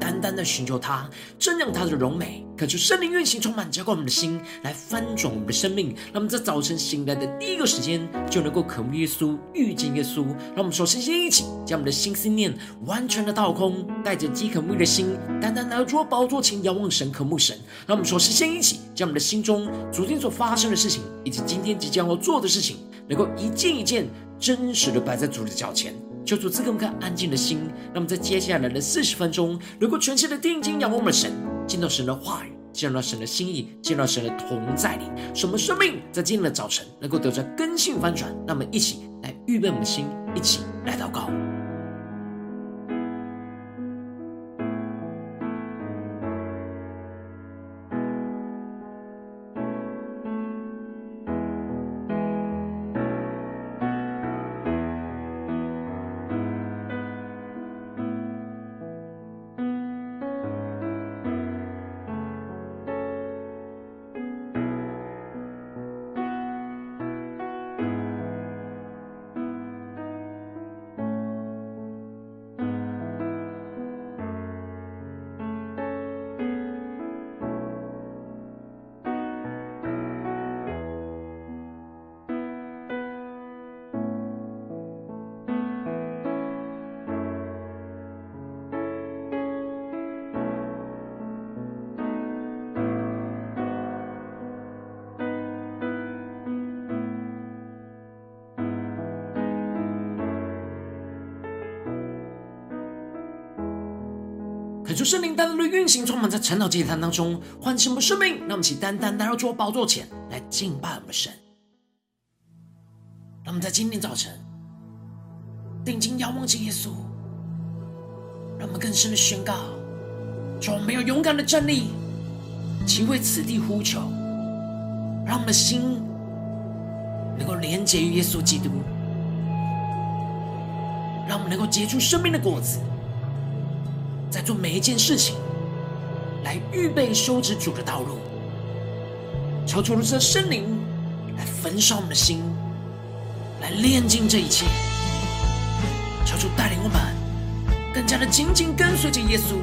单单的寻求他，瞻仰他的荣美，恳求圣灵运行充满，浇灌我们的心，来翻转我们的生命。让我们在早晨醒来的第一个时间，就能够渴慕耶稣，遇见耶稣。让我们首先先一起将我们的心思念完全的倒空，带着饥渴沐浴的心，单单来到宝座前，仰望神，渴慕神。让我们首先先一起将我们的心中昨天所发生的事情，以及今天即将要做的事情，能够一件一件真实的摆在主的脚前。求主赐给我们安静的心，那么在接下来的四十分钟，如果全心的定睛仰望我们的神，见到神的话语，见到神的心意，见到神的同在里，使我们生命在今天的早晨能够得着根性翻转。那么一起来预备我们的心，一起来祷告。主圣灵单单的运行，充满在晨祷祭坛当中，唤醒我们生命。让我们起单单来到主宝座前来敬拜我们神。让我们在今天早晨定睛仰望着耶稣，让我们更深的宣告：主，我们要勇敢的站立，请为此地呼求，让我们的心能够连结于耶稣基督，让我们能够结出生命的果子。在做每一件事情，来预备修直主的道路，求主的圣灵来焚烧我们的心，来炼净这一切。求主带领我们更加的紧紧跟随着耶稣，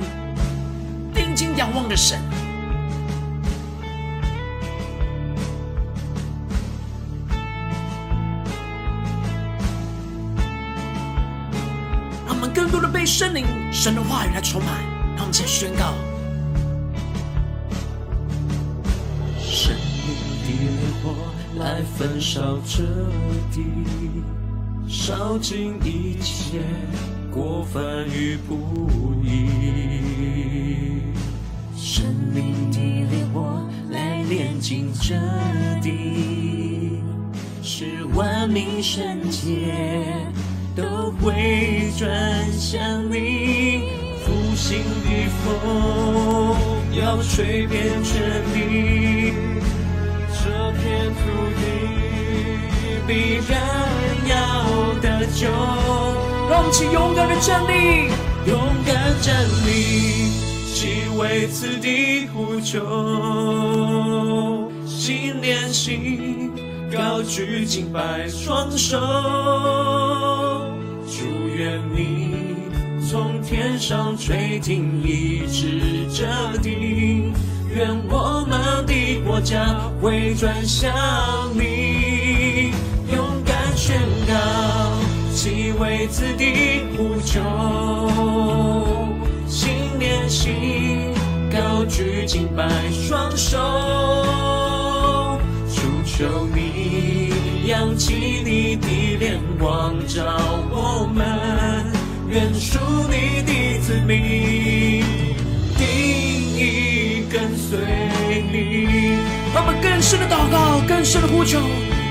定睛仰望着神。让我们更多的被圣灵、神的话语来充满，让我们一起宣告：生命的烈火来焚烧这地，烧尽一切过犯与不义。生命的烈火来炼净这地，使万民圣洁。都会转向你，复兴的风要吹遍全地，这片土地必然要得救。让我们一起勇敢的站立，勇敢站立，齐为此地呼求，心连心，高举敬拜双手。愿你从天上垂听，一直这地，愿我们的国家回转向你，勇敢宣告，齐为子弟呼求，心连心，高举敬拜双手，主求你。扬起你的脸光照我们，愿属你的子民定义跟随你。让我们更深的祷告，更深的呼求，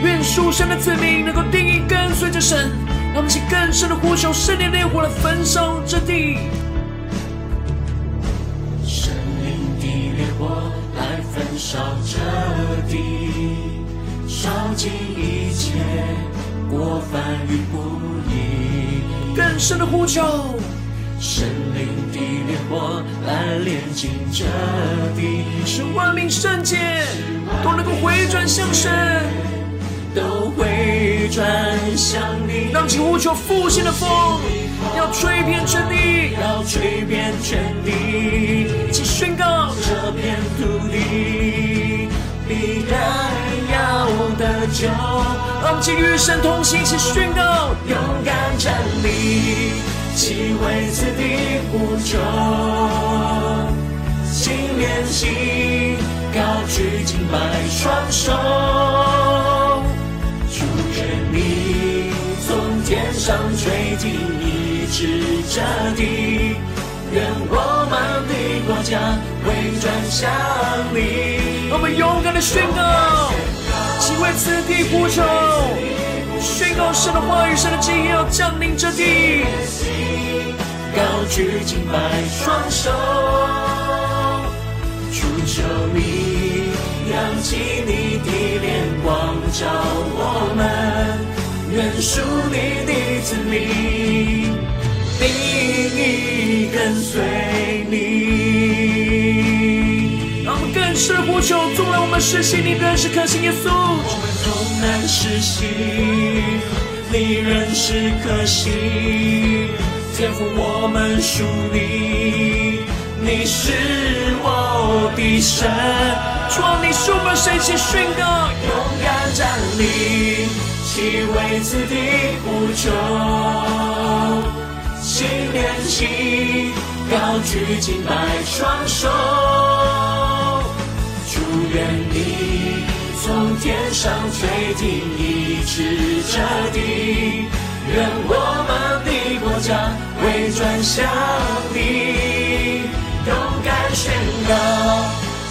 愿属神的子民能够定义跟随着神。让我们一起更深的呼求，圣灵烈火来焚烧这地，圣灵的烈火来焚烧这地。烧尽一切过犯与不义，更深的呼求，神灵的烈火来炼尽这地，使万民圣洁都能够回转向神，都回转向你。让起呼求复兴的风，要吹遍全地，要吹遍全地，去宣告这片土地，必然的救。让我们与神同行，去宣告，勇敢站立，齐为此地呼求，心连心，高举敬拜双手，主愿你从天上垂听，医治这地，愿我们的国家回转向你。我们勇敢的宣告。为此地呼求，宣告神的话语，神的旨意要降临这地。高举敬拜双手，主求你扬起你的脸光照我们，愿属你的子民，定意跟随你。是呼求，纵然我们实行，你仍是可信耶稣。我们纵然实行，你仍是可信。天父，我们属你，你是我的神。主啊，你是我们神，请宣告，勇敢站立，齐为此地呼求，心连心，高举敬拜双手。天上垂听，医治这地，愿我们的国家回转向你，勇敢宣告，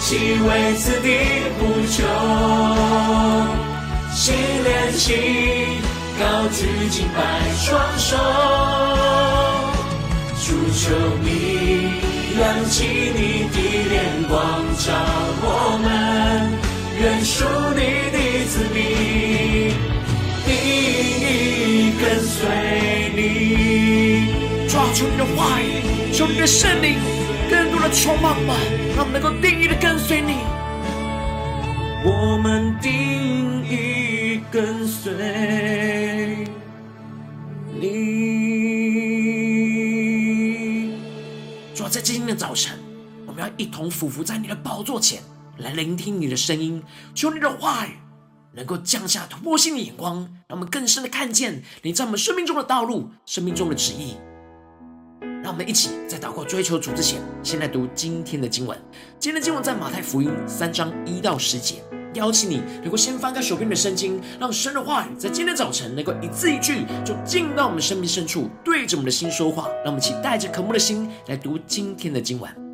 齐为此地呼求，心连心，高举敬拜双手，主求你。扬起你的脸光照我们，认属你的子民，定义跟随你。抓住你的话语，求你的圣灵更多的充满吧，让我们能够定义的跟随你。我们定义跟随你。主要在今天的早晨，我们要一同俯伏在你的宝座前来聆听你的声音，求你的话语能够降下突破性的眼光，让我们更深的看见你在我们生命中的道路、生命中的旨意。让我们一起在祷告追求主之前，先来读今天的经文。今天的经文在马太福音三章一到十节。邀请你能够先翻开手边的圣经，让神的话语在今天早晨能够一字一句就进到我们生命深处，对着我们的心说话。让我们一起带着渴慕的心来读今天的经文。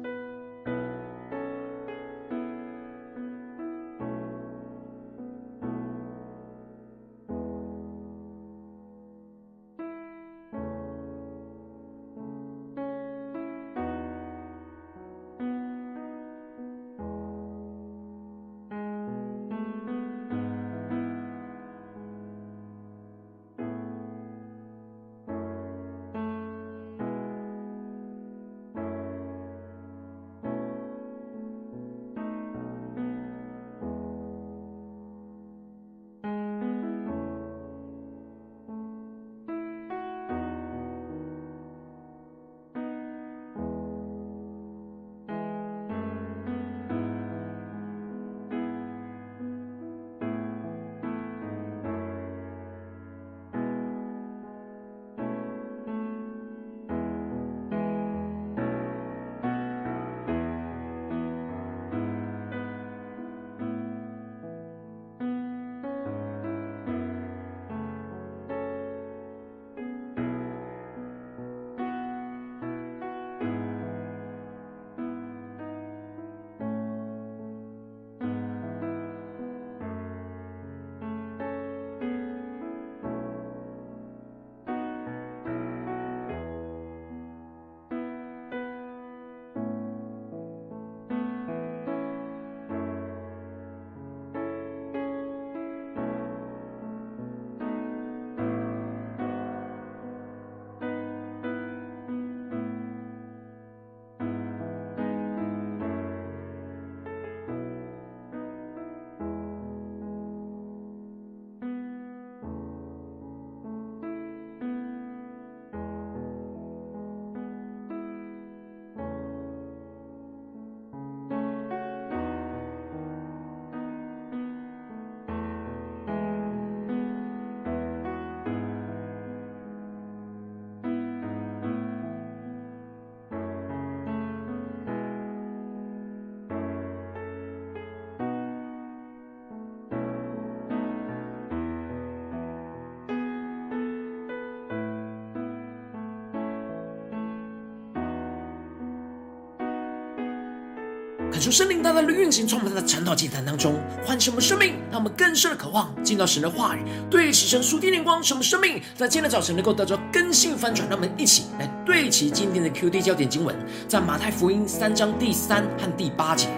圣灵大大的运行，充满在晨祷祭坛当中，唤醒我们生命，让我们更深的渴望进到神的话语，对齐神属天灵光，使我们生命在今天的早晨能够得着更新翻转。让我们一起来对齐今天的 QD 焦点经文，在马太福音三章第三和第八节，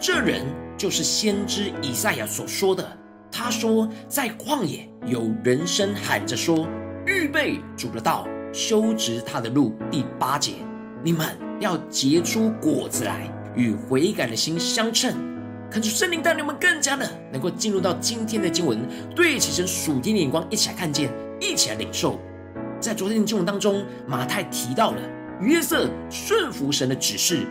这人就是先知以赛亚所说的。他说，在旷野有人声喊着说：“预备主的道，修直他的路。”第八节，你们要结出果子来。与悔改的心相称，恳求圣灵带领我们更加的能够进入到今天的经文，对齐神属天的眼光，一起来看见，一起来领受。在昨天的经文当中，马太提到了约瑟顺服神的指示，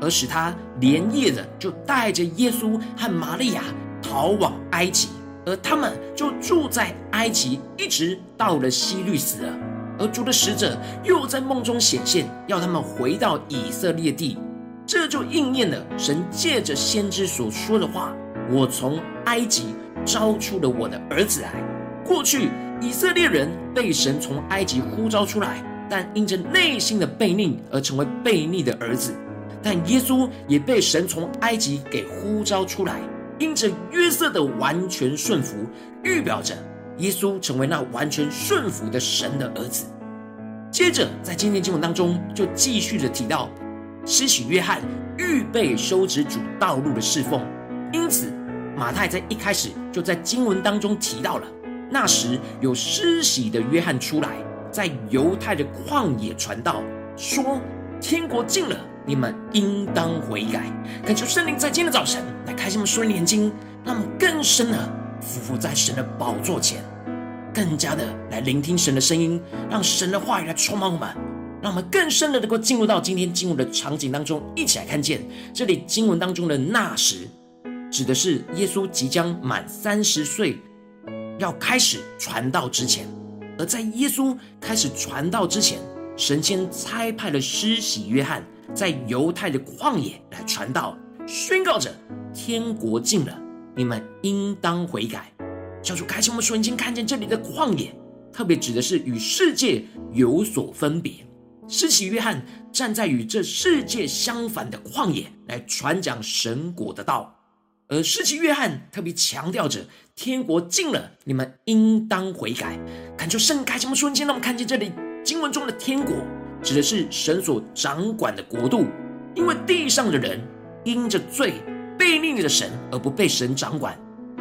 而使他连夜的就带着耶稣和玛利亚逃往埃及，而他们就住在埃及，一直到了希律死了。而主的使者又在梦中显现，要他们回到以色列地。这就应验了神借着先知所说的话：“我从埃及招出了我的儿子来。”过去以色列人被神从埃及呼召出来，但因着内心的悖逆而成为悖逆的儿子；但耶稣也被神从埃及给呼召出来，因着约瑟的完全顺服，预表着耶稣成为那完全顺服的神的儿子。接着在今天经文当中，就继续的提到。施洗约翰预备修止主道路的侍奉，因此马太在一开始就在经文当中提到了，那时有施洗的约翰出来，在犹太的旷野传道，说天国近了，你们应当悔改。恳求圣灵在今天的早晨来开启我们属灵眼睛，让我们更深的匍匐在神的宝座前，更加的来聆听神的声音，让神的话语来充满我们。让我们更深的能够进入到今天经文的场景当中，一起来看见这里经文当中的那时，指的是耶稣即将满三十岁，要开始传道之前。而在耶稣开始传道之前，神先差派了施洗约翰在犹太的旷野来传道，宣告着天国近了，你们应当悔改。教主开启我们瞬间看见这里的旷野，特别指的是与世界有所分别。施洗约翰站在与这世界相反的旷野来传讲神国的道，而施洗约翰特别强调着天国近了，你们应当悔改。恳求圣开，这么瞬间让我们看见这里经文中的天国指的是神所掌管的国度，因为地上的人因着罪背逆着神而不被神掌管，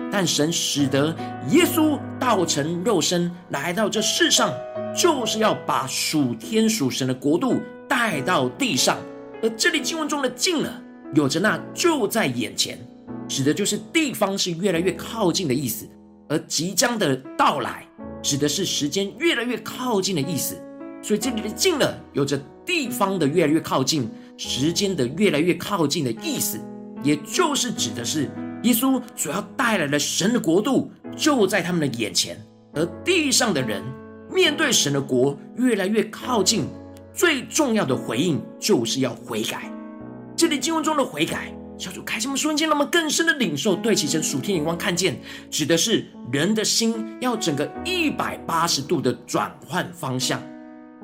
但神使得耶稣道成肉身来到这世上。就是要把属天属神的国度带到地上，而这里经文中的“近了”，有着那就在眼前，指的就是地方是越来越靠近的意思；而即将的到来，指的是时间越来越靠近的意思。所以这里的“近了”，有着地方的越来越靠近，时间的越来越靠近的意思，也就是指的是耶稣所要带来的神的国度就在他们的眼前，而地上的人。面对神的国越来越靠近，最重要的回应就是要悔改。这里经文中的悔改，小主开启我们瞬间，让我们更深的领受，对齐神属天眼光看见，指的是人的心要整个一百八十度的转换方向。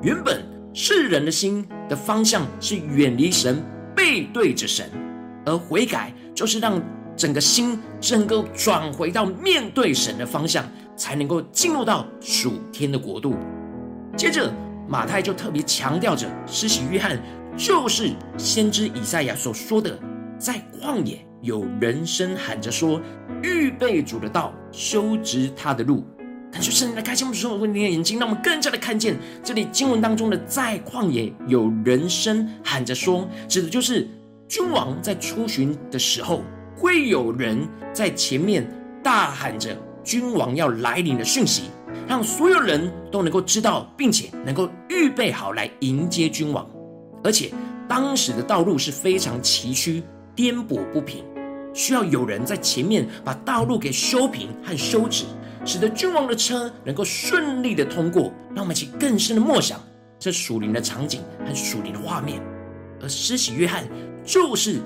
原本世人的心的方向是远离神，背对着神，而悔改就是让整个心整个转回到面对神的方向。才能够进入到属天的国度。接着，马太就特别强调着，施洗约翰就是先知以赛亚所说的，在旷野有人声喊着说：“预备主的道，修直他的路。”感谢圣灵的开启我们所有的眼睛，让我们更加的看见这里经文当中的“在旷野有人声喊着说”，指的就是君王在出巡的时候，会有人在前面大喊着。君王要来临的讯息，让所有人都能够知道，并且能够预备好来迎接君王。而且当时的道路是非常崎岖、颠簸不平，需要有人在前面把道路给修平和修直，使得君王的车能够顺利的通过。让我们一起更深的默想这属灵的场景和属灵的画面。而施洗约翰就是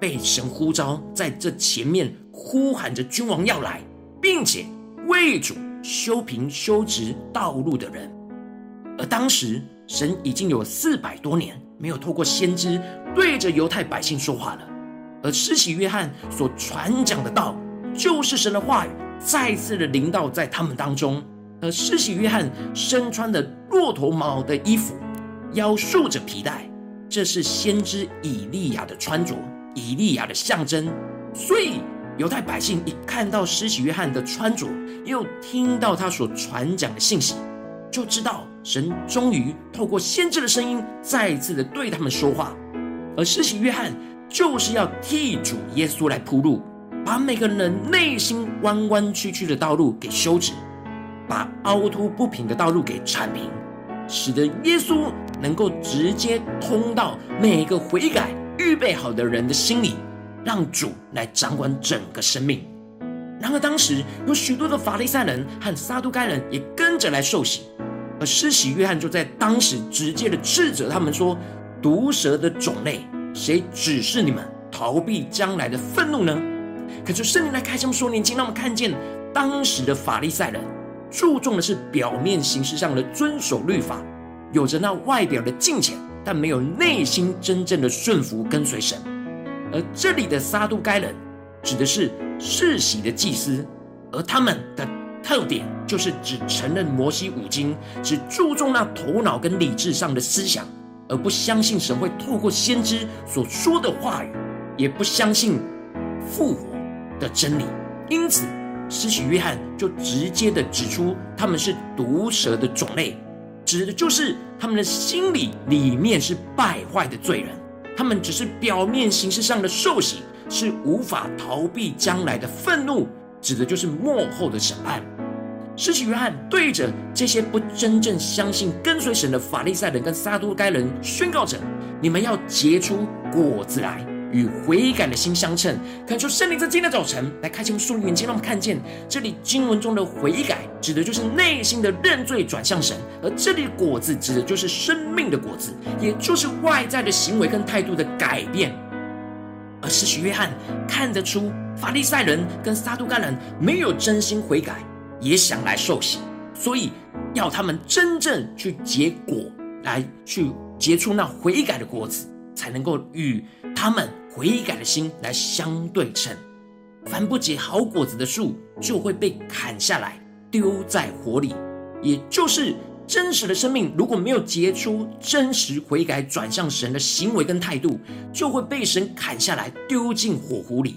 被神呼召，在这前面呼喊着君王要来。并且为主修平修直道路的人，而当时神已经有四百多年没有透过先知对着犹太百姓说话了，而施洗约翰所传讲的道，就是神的话语，再次的临到在他们当中。而施洗约翰身穿的骆驼毛的衣服，腰束着皮带，这是先知以利亚的穿着，以利亚的象征。所以犹太百姓一看到施洗约翰的穿着，又听到他所传讲的信息，就知道神终于透过先知的声音，再一次的对他们说话。而施洗约翰就是要替主耶稣来铺路，把每个人内心弯弯曲曲的道路给修直。把凹凸不平的道路给铲平，使得耶稣能够直接通到每个悔改、预备好的人的心里，让主来掌管整个生命。然而，当时有许多的法利赛人和撒都该人也跟着来受洗，而施洗约翰就在当时直接的斥责他们说：“毒蛇的种类，谁指示你们逃避将来的愤怒呢？”可是圣灵来开这么说年轻，让我们看见当时的法利赛人。注重的是表面形式上的遵守律法，有着那外表的敬虔，但没有内心真正的顺服跟随神。而这里的撒都该人指的是世袭的祭司，而他们的特点就是只承认摩西五经，只注重那头脑跟理智上的思想，而不相信神会透过先知所说的话语，也不相信复活的真理，因此。施洗约翰就直接的指出，他们是毒蛇的种类，指的就是他们的心里里面是败坏的罪人，他们只是表面形式上的受洗，是无法逃避将来的愤怒，指的就是幕后的审判。施洗约翰对着这些不真正相信跟随神的法利赛人跟撒都该人宣告着：你们要结出果子来。与悔改的心相称，恳求圣灵在今天的早晨来开启我们属灵眼睛，让我们看见这里经文中的悔改，指的就是内心的认罪转向神；而这里的果子，指的就是生命的果子，也就是外在的行为跟态度的改变。而施洗约翰看得出法利赛人跟撒都该人没有真心悔改，也想来受洗，所以要他们真正去结果，来去结出那悔改的果子，才能够与他们。悔改的心来相对称，凡不结好果子的树就会被砍下来丢在火里。也就是真实的生命如果没有结出真实悔改转向神的行为跟态度，就会被神砍下来丢进火湖里。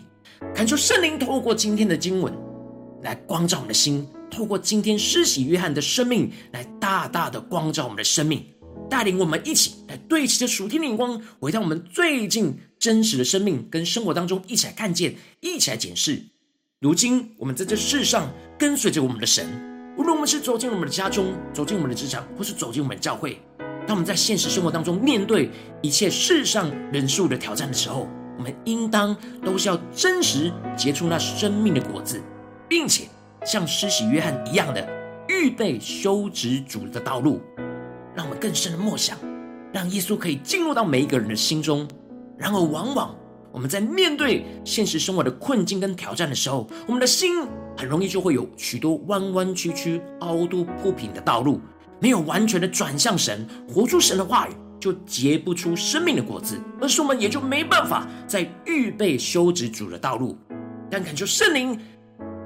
恳求圣灵透过今天的经文来光照我们的心，透过今天施洗约翰的生命来大大的光照我们的生命。带领我们一起来对齐着属天的眼光，回到我们最近真实的生命跟生活当中，一起来看见，一起来检视。如今我们在这世上跟随着我们的神，无论我们是走进我们的家中，走进我们的职场，或是走进我们的教会，当我们在现实生活当中面对一切世上人数的挑战的时候，我们应当都是要真实结出那生命的果子，并且像施洗约翰一样的预备修直主的道路。让我们更深的默想，让耶稣可以进入到每一个人的心中。然而，往往我们在面对现实生活的困境跟挑战的时候，我们的心很容易就会有许多弯弯曲曲、凹凸不平的道路，没有完全的转向神，活出神的话语，就结不出生命的果子，而是我们也就没办法再预备修直主的道路。但恳求圣灵。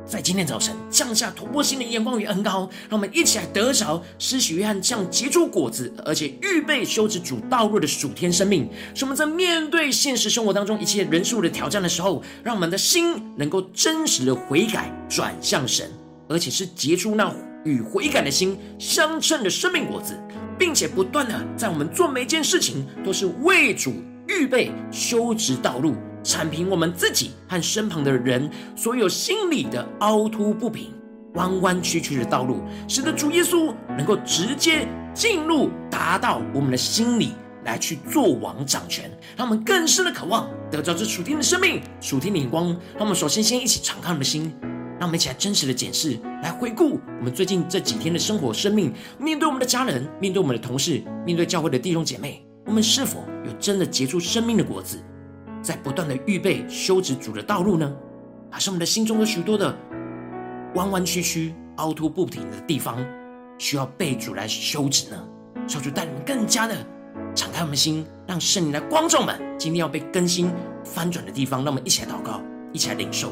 在今天早晨降下突破性的眼光与恩膏，让我们一起来得着施洗约翰这样结出果子，而且预备修直主道路的属天生命。使我们在面对现实生活当中一切人数的挑战的时候，让我们的心能够真实的悔改转向神，而且是结出那与悔改的心相称的生命果子，并且不断的在我们做每件事情都是为主预备修直道路。铲平我们自己和身旁的人所有心里的凹凸不平、弯弯曲曲的道路，使得主耶稣能够直接进入，达到我们的心里来去做王掌权，让我们更深的渴望得到这属天的生命、属天的眼光。让我们首先先一起敞开我们的心，让我们一起来真实的检视，来回顾我们最近这几天的生活、生命，面对我们的家人，面对我们的同事，面对教会的弟兄姐妹，我们是否有真的结出生命的果子？在不断的预备修止主的道路呢，还是我们的心中有许多的弯弯曲曲、凹凸不平的地方，需要被主来修止呢？求主带你们更加的敞开我们的心，让圣灵来光照们今天要被更新翻转的地方。让我们一起来祷告，一起来领受。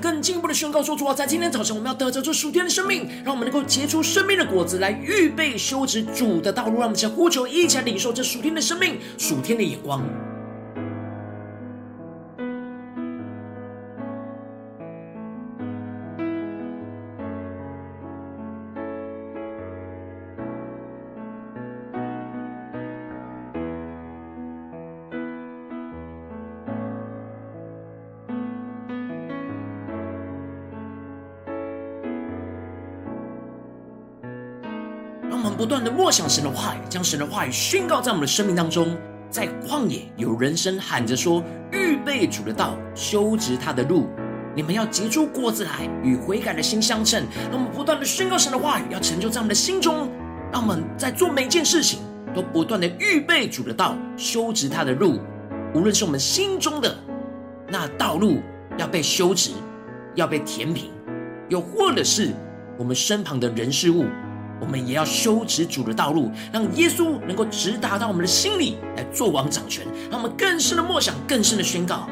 更进一步的宣告说：主啊，在今天早晨，我们要得着这属天的生命，让我们能够结出生命的果子，来预备修直主的道路。让我们将呼求，一起来领受这属天的生命、属天的眼光。不断的默想神的话语，将神的话语宣告在我们的生命当中。在旷野，有人声喊着说：“预备主的道，修直他的路。你们要结出果子来，与悔改的心相称。”让我们不断的宣告神的话语，要成就在我们的心中。让我们在做每件事情，都不断的预备主的道，修直他的路。无论是我们心中的那道路要被修直，要被填平，又或者是我们身旁的人事物。我们也要修持主的道路，让耶稣能够直达到我们的心里来做王掌权，让我们更深的默想，更深的宣告。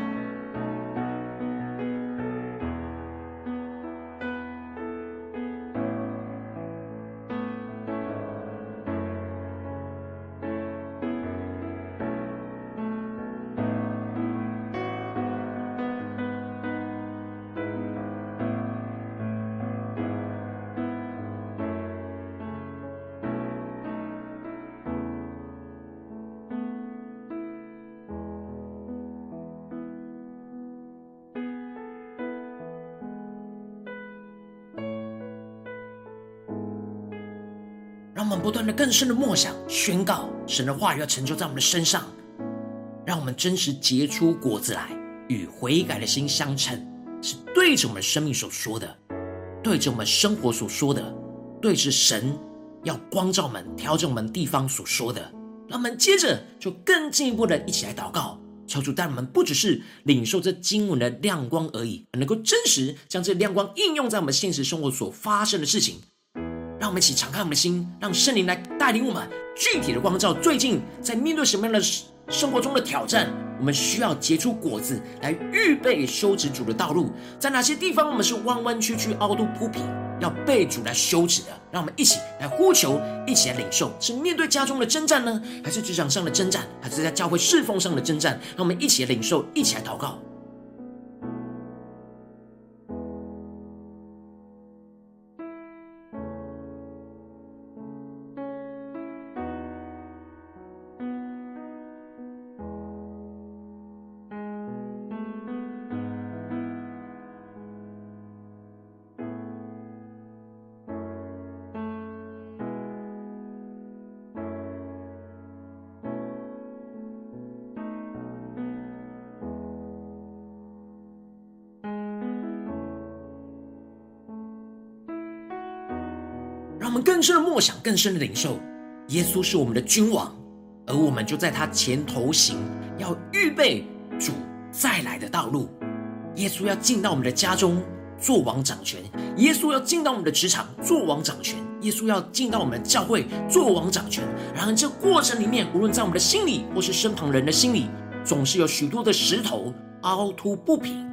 让我们不断的更深的默想、宣告神的话语要成就在我们的身上，让我们真实结出果子来，与悔改的心相称，是对着我们生命所说的，对着我们生活所说的，对着神要光照我们、调整我们地方所说的。让我们接着就更进一步的一起来祷告，求主带我们不只是领受这经文的亮光而已，能够真实将这亮光应用在我们现实生活所发生的事情。让我们一起敞开我们的心，让圣灵来带领我们具体的光照。最近在面对什么样的生活中的挑战，我们需要结出果子来预备修止主的道路。在哪些地方我们是弯弯曲曲、凹凸不平，要被主来修止的？让我们一起来呼求，一起来领受。是面对家中的征战呢，还是职场上的征战，还是在教会侍奉上的征战？让我们一起来领受，一起来祷告。我们更深的默想，更深的领受。耶稣是我们的君王，而我们就在他前头行，要预备主再来的道路。耶稣要进到我们的家中，做王掌权；耶稣要进到我们的职场，做王掌权；耶稣要进到我们的教会，做王掌权。然而，这过程里面，无论在我们的心里，或是身旁人的心里，总是有许多的石头，凹凸不平。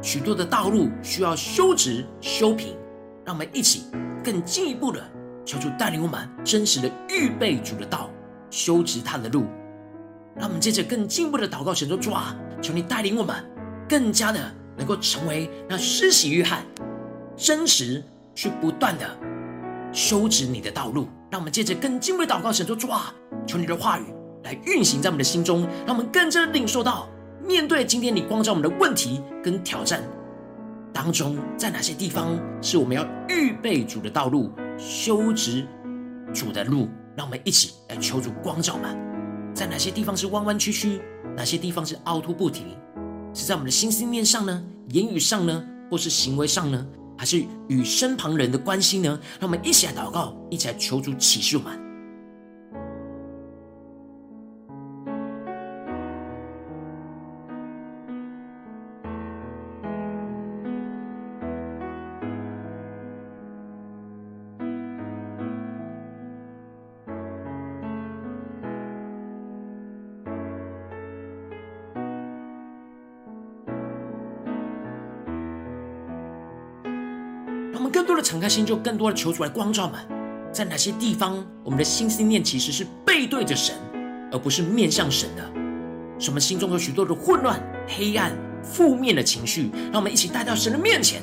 许多的道路需要修直修平，让我们一起更进一步的求主带领我们真实的预备主的道，修直他的路。让我们接着更进一步的祷告，神说主啊，求你带领我们更加的能够成为那施洗约翰，真实去不断的修直你的道路。让我们接着更进一步的祷告，神说主啊，求你的话语来运行在我们的心中，让我们更加的领受到。面对今天你光照我们的问题跟挑战当中，在哪些地方是我们要预备主的道路、修直主的路？让我们一起来求主光照们，在哪些地方是弯弯曲曲，哪些地方是凹凸不平？是在我们的心思念上呢？言语上呢？或是行为上呢？还是与身旁人的关系呢？让我们一起来祷告，一起来求主启示我们。敞开心，就更多的求主来光照们，在哪些地方，我们的心思念其实是背对着神，而不是面向神的。什么心中有许多的混乱、黑暗、负面的情绪，让我们一起带到神的面前，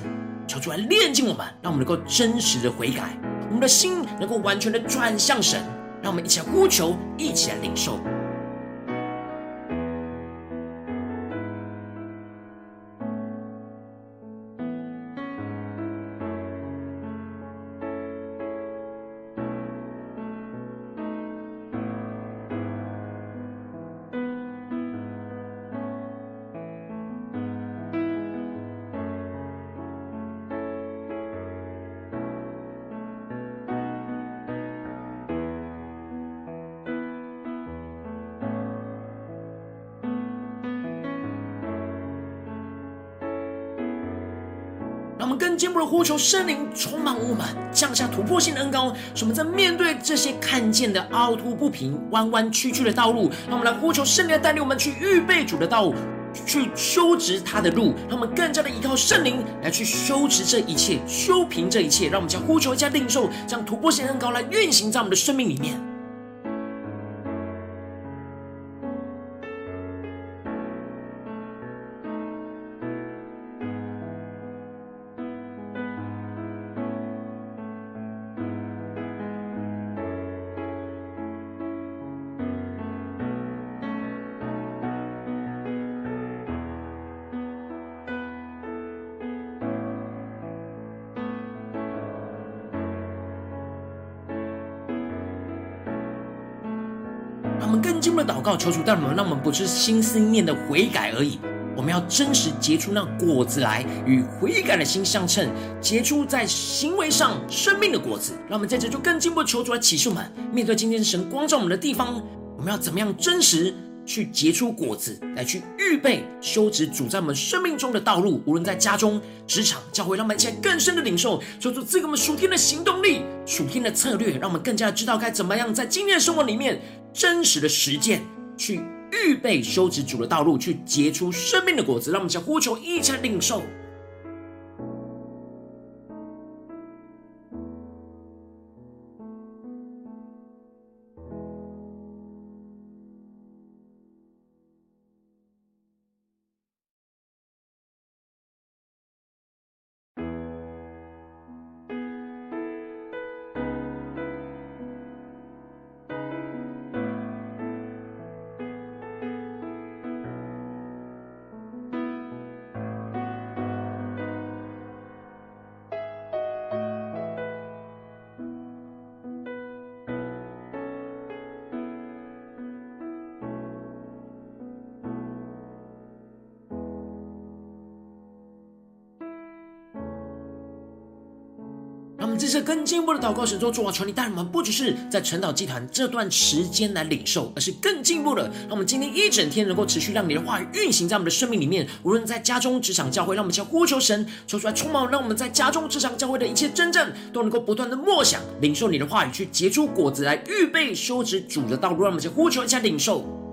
求主来炼净我们，让我们能够真实的悔改，我们的心能够完全的转向神，让我们一起来呼求，一起来领受。们更进一步的呼求圣灵充满我们，降下突破性的恩膏，使我们在面对这些看见的凹凸不平、弯弯曲曲的道路，让我们来呼求圣灵带领我们去预备主的道路，去修直他的路，让我们更加的依靠圣灵来去修直这一切、修平这一切。让我们将呼求一下领受，将突破性恩膏来运行在我们的生命里面。告，求主但我们，让我们不是心思念的悔改而已，我们要真实结出那果子来，与悔改的心相称，结出在行为上生命的果子。让我们在这就更进一步求主来启示我们，面对今天神光照我们的地方，我们要怎么样真实去结出果子，来去预备修直主在我们生命中的道路。无论在家中、职场、教会，让我们一起来更深的领受，做出赐给我们属天的行动力、属天的策略，让我们更加知道该怎么样在今天的生活里面。真实的实践，去预备修直主的道路，去结出生命的果子。让我们向呼求，一起来领受。这更进一步的祷告，神说主啊，求你带我们，不只是在晨祷祭坛这段时间来领受，而是更进一步的，让我们今天一整天能够持续让你的话语运行在我们的生命里面。无论在家中、职场、教会，让我们先呼求神，求出来充满，让我们在家中、职场、教会的一切真正都能够不断的默想、领受你的话语，去结出果子来，预备修直主的道路。让我们先呼求一下领受。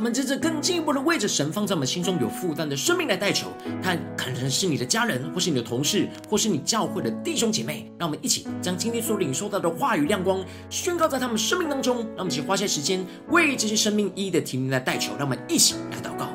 我们在这更进一步的为着神放在我们心中有负担的生命来代求，看可能是你的家人，或是你的同事，或是你教会的弟兄姐妹。让我们一起将今天所领受到的话语亮光宣告在他们生命当中。让我们一起花些时间为这些生命一一的提名来代求。让我们一起来祷告。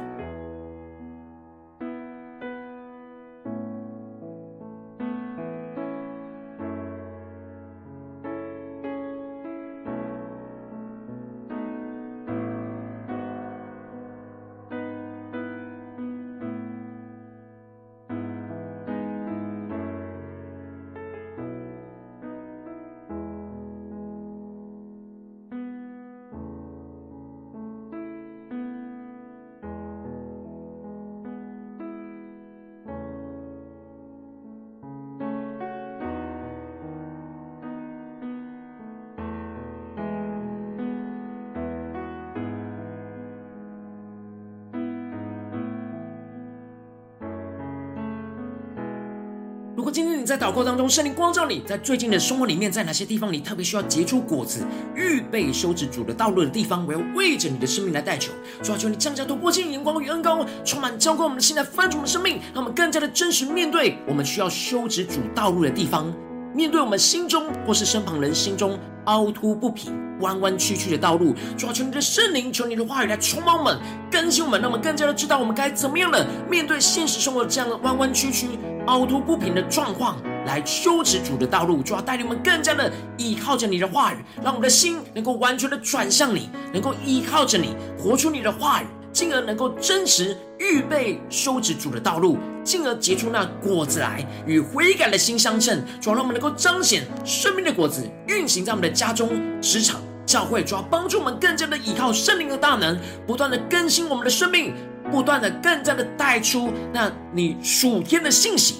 今天你在祷告当中，圣灵光照你，在最近的生活里面，在哪些地方你特别需要结出果子、预备修止主的道路的地方，我要为着你的生命来代求。主啊，求你降下突破性眼光与恩膏，充满浇灌我们的心，来翻转我们的生命，让我们更加的真实面对我们需要修止主道路的地方，面对我们心中或是身旁人心中凹凸不平、弯弯曲曲的道路。主啊，求你的圣灵，求你的话语来充满我们、更新我们，让我们更加的知道我们该怎么样的面对现实生活这样的弯弯曲曲。凹凸不平的状况，来修直主的道路，主要带领我们更加的依靠着你的话语，让我们的心能够完全的转向你，能够依靠着你，活出你的话语，进而能够真实预备修直主的道路，进而结出那果子来，与悔改的心相称。主要让我们能够彰显生命的果子，运行在我们的家中、职场、教会，主要帮助我们更加的依靠圣灵的大能，不断的更新我们的生命。不断的、更加的带出，那你属天的信息，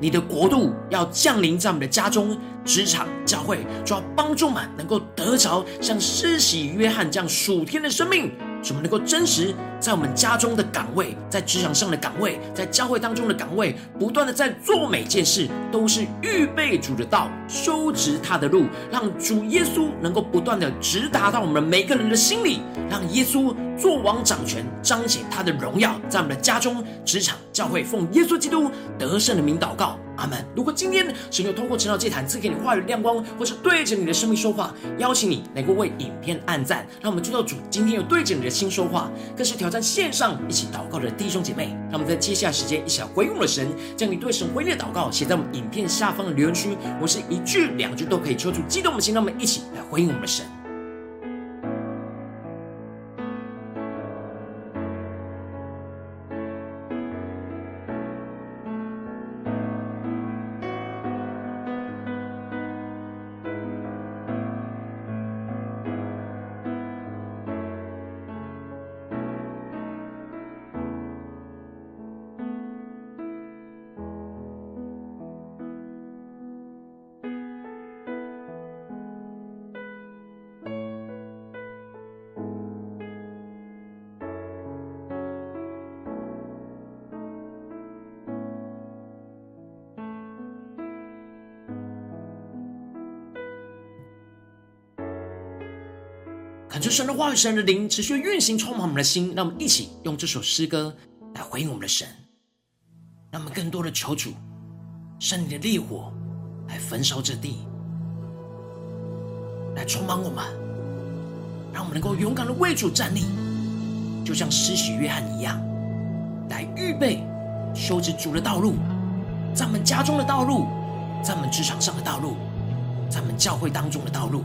你的国度要降临在我们的家中、职场、教会，就要帮助们能够得着像施洗约翰这样属天的生命。使我们能够真实在我们家中的岗位，在职场上的岗位，在教会当中的岗位，不断的在做每件事，都是预备主的道，修直他的路，让主耶稣能够不断的直达到我们每个人的心里，让耶稣作王掌权，彰显他的荣耀，在我们的家中、职场、教会，奉耶稣基督得胜的名祷告。阿门。如果今天神有通过晨祷祭坛赐给你话语亮光，或是对着你的生命说话，邀请你能够为影片按赞，让我们知道主今天有对着你的心说话，更是挑战线上一起祷告的弟兄姐妹。让我们在接下来时间一起来回应我们的神，将你对神回应的祷告写在我们影片下方的留言区，我是一句两句都可以抽出激动的心，让我们一起来回应我们的神。恳求神的话语、神的灵持续运行，充满我们的心。让我们一起用这首诗歌来回应我们的神，让我们更多的求主，圣灵的烈火来焚烧这地，来充满我们，让我们能够勇敢的为主站立，就像施洗约翰一样，来预备修直主的道路，在我们家中的道路，在我们职场上的道路，在我们教会当中的道路。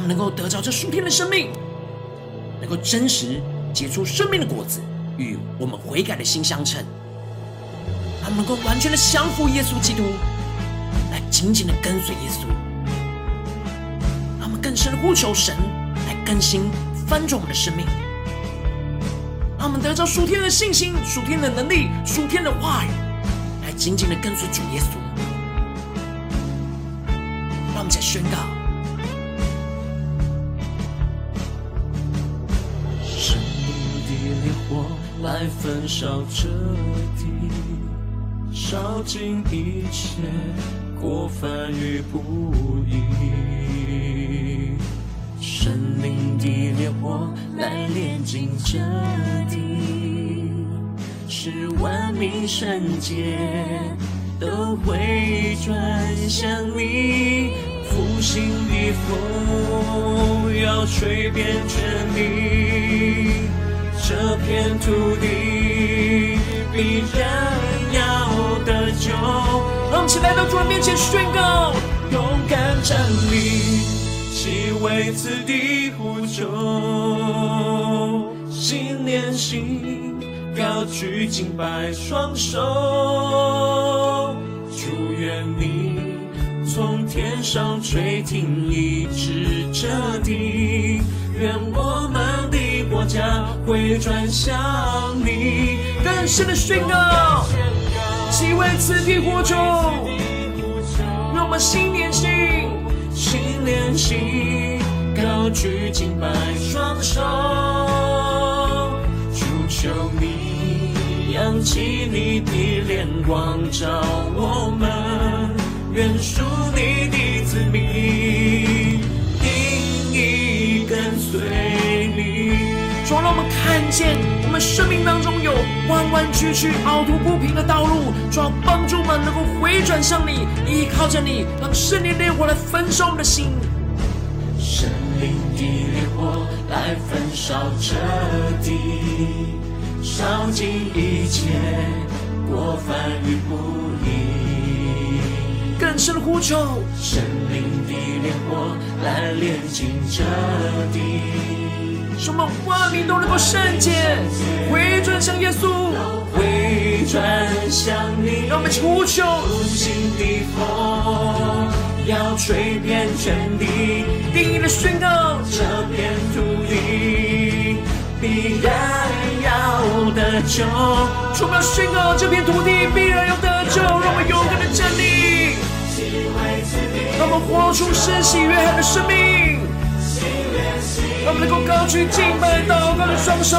让我们能够得着这数天的生命，能够真实结出生命的果子，与我们悔改的心相称。他们能够完全的降服耶稣基督，来紧紧的跟随耶稣。让我们更深的呼求神来更新翻转我们的生命。让我们得着属天的信心、属天的能力、属天的话语，来紧紧的跟随主耶稣。让我们再宣告。我来焚烧这地，烧尽一切过犯与不义。圣生命的烈火来炼尽这地，使万民圣洁都会转向你。复兴的风要吹遍全地，这片土地必然要得救。让我们一起来到主人面前宣告，勇敢站立。其为此地呼救，心连心，高举敬拜双手，祝愿你从天上垂听，医治这地，愿我家会转向你，更深的宣告，其为此地呼求，让我们心连心。心连心，高举敬拜双手，主求你扬起你的脸光照我们，愿属你的子民让我们看见我们生命当中有弯弯曲曲、凹凸不平的道路，主要帮助我们能够回转向你，依靠着你，让圣灵烈火来焚烧我们的心。圣灵的烈火来焚烧彻底，烧尽一切过犯与不义。更深的呼求，圣灵的烈火来炼净这地。什么万民都能够圣洁，回转向耶稣，回转向你。让我们呼求，复兴的风要吹遍全地，定义的宣告，这片土地必然要得救。主要宣告，这片土地必然要得救。让我们勇敢的站立，让我们活出神喜悦海的生命。让我们能够高举敬拜祷告的双手，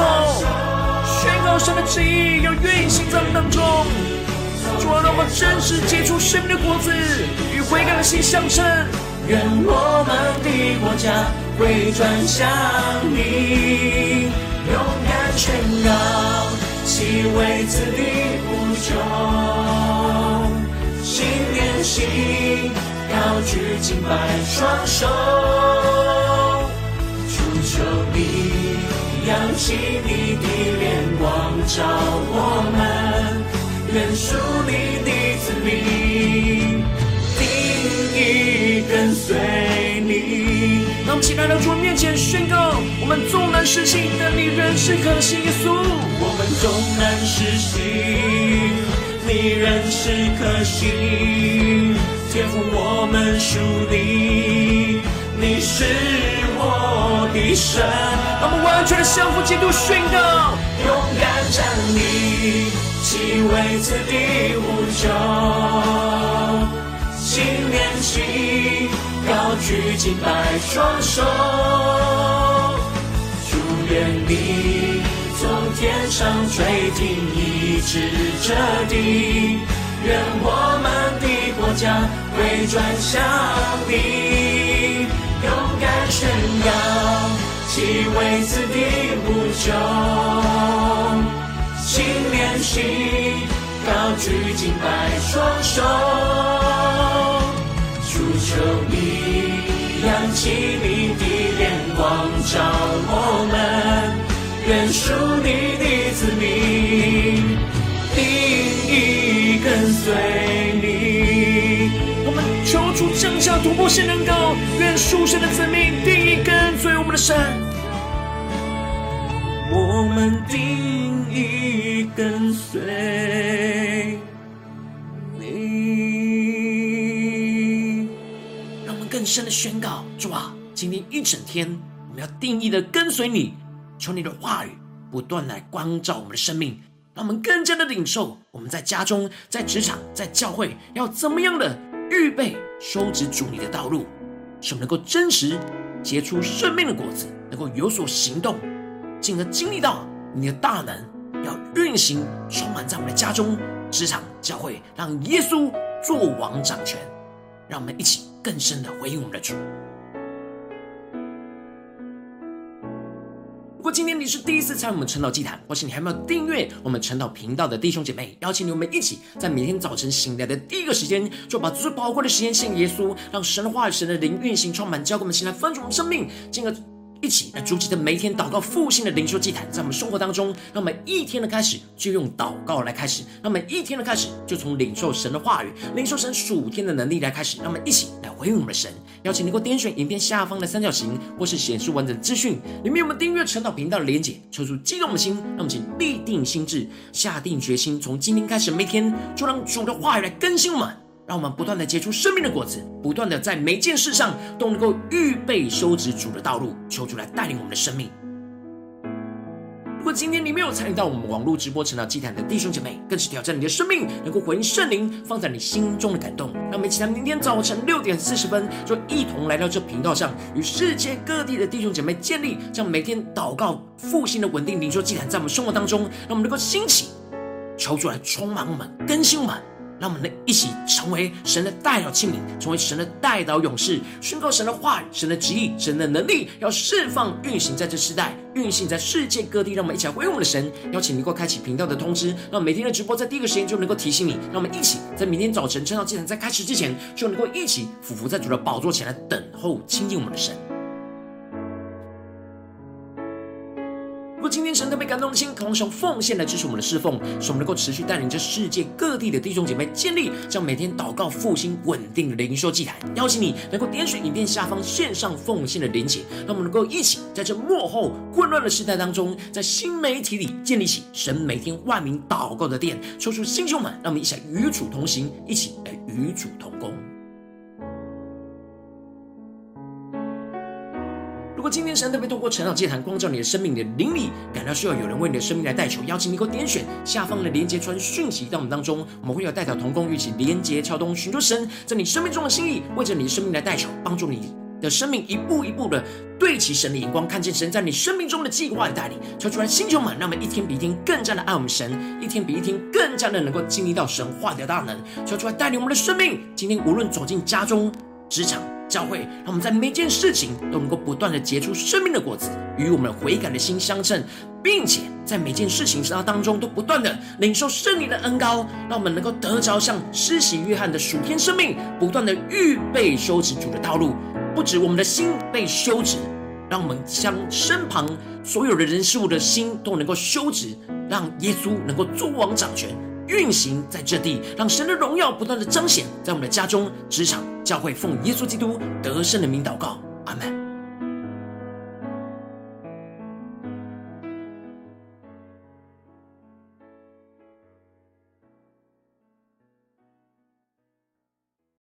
宣告神的旨意要运行在我们当中。主啊，让我们真实结出生命的果子，与悔改的心相称。愿我们的国家回转向你，勇敢宣告，其为此地呼求，心连心，高举敬拜双手。扬起你的脸光照我们，愿属你的子民定意跟随你。让我们起来到主面前宣告：我们纵然失信，但你仍是可信耶稣。我们纵然失信，你仍是可信。天赋，我们属你，你是。我的神，我们完全的降服基督，宣告，勇敢站立，其为此地无求，心连心，高举敬拜双手，祝愿你从天上垂听，医治这地，愿我们的国家会转向你。勇敢宣告，其为此地无求，心连心，高举敬拜双手，主求你扬起你的突破性能够，愿属神的子民定义跟随我们的神。我们定义跟随你。让我们更深的宣告：主啊，今天一整天，我们要定义的跟随你。求你的话语不断来光照我们的生命，让我们更加的领受。我们在家中、在职场、在教会，要怎么样的？预备收植主你的道路，使我们能够真实结出生命的果子，能够有所行动，进而经历到你的大能要运行，充满在我们的家中、职场、教会，让耶稣做王掌权。让我们一起更深的回应我们的主。今天你是第一次参与我们晨祷祭坛，或是你还没有订阅我们晨祷频道的弟兄姐妹，邀请你我们一起在每天早晨醒来的第一个时间，就把最宝贵的时间献给耶稣，让神的话语、神的灵运行充满，教给我们，现在分足我们生命，进而。一起来筑起的每一天祷告复兴的灵修祭坛，在我们生活当中，让我们一天的开始就用祷告来开始，让我们一天的开始就从领受神的话语、领受神属天的能力来开始，让我们一起来回应我们的神。邀请你给我点选影片下方的三角形，或是显示完整资讯里面有我们订阅晨祷频道的连结，抽出激动的心，让我们请立定心智，下定决心，从今天开始每天就让主的话语来更新我们。让我们不断的结出生命的果子，不断的在每件事上都能够预备修直主的道路，求主来带领我们的生命。如果今天你没有参与到我们网络直播成长祭坛的弟兄姐妹，更是挑战你的生命，能够回应圣灵放在你心中的感动。让我们一起在明天早晨六点四十分，就一同来到这频道上，与世界各地的弟兄姐妹建立这样每天祷告复兴的稳定灵修祭坛，在我们生活当中，让我们能够兴起，求主来充满我们，更新我们。让我们能一起成为神的代祷器皿，成为神的代祷勇士，宣告神的话语、神的旨意、神的能力，要释放、运行在这时代，运行在世界各地。让我们一起来回应我们的神，邀请你能够开启频道的通知，让每天的直播在第一个时间就能够提醒你。让我们一起在明天早晨晨祷祭坛在开始之前，就能够一起俯伏在主的宝座前来等候亲近我们的神。感动的心，渴望用奉献来支持我们的侍奉，使我们能够持续带领着世界各地的弟兄姐妹建立这样每天祷告复兴稳定的灵修祭坛。邀请你能够点选影片下方线上奉献的连结，让我们能够一起在这幕后混乱的时代当中，在新媒体里建立起神每天万名祷告的殿。抽出弟兄们，让我们一起来与主同行，一起来与主同工。今天神特别透过晨祷祭坛光照你的生命，你的灵里感到需要有人为你的生命来代求，邀请你给我点选下方的连接传讯息到我们当中，我们会有代表同工，一起连接敲动，寻求神在你生命中的心意，为着你的生命来代求，帮助你的生命一步一步的对齐神的眼光，看见神在你生命中的计划带领，求主来星球们，让我们一天比一天更加的爱我们神，一天比一天更加的能够经历到神话的大能，求主来带领我们的生命，今天无论走进家中、职场。教会，让我们在每件事情都能够不断的结出生命的果子，与我们悔改的心相称，并且在每件事情上当中都不断的领受圣灵的恩膏，让我们能够得着像施洗约翰的属天生命，不断的预备修持主的道路。不止我们的心被修直，让我们将身旁所有的人事物的心都能够修直，让耶稣能够作王掌权。运行在这地，让神的荣耀不断的彰显在我们的家中、职场、教会，奉耶稣基督得胜的名祷告，阿门。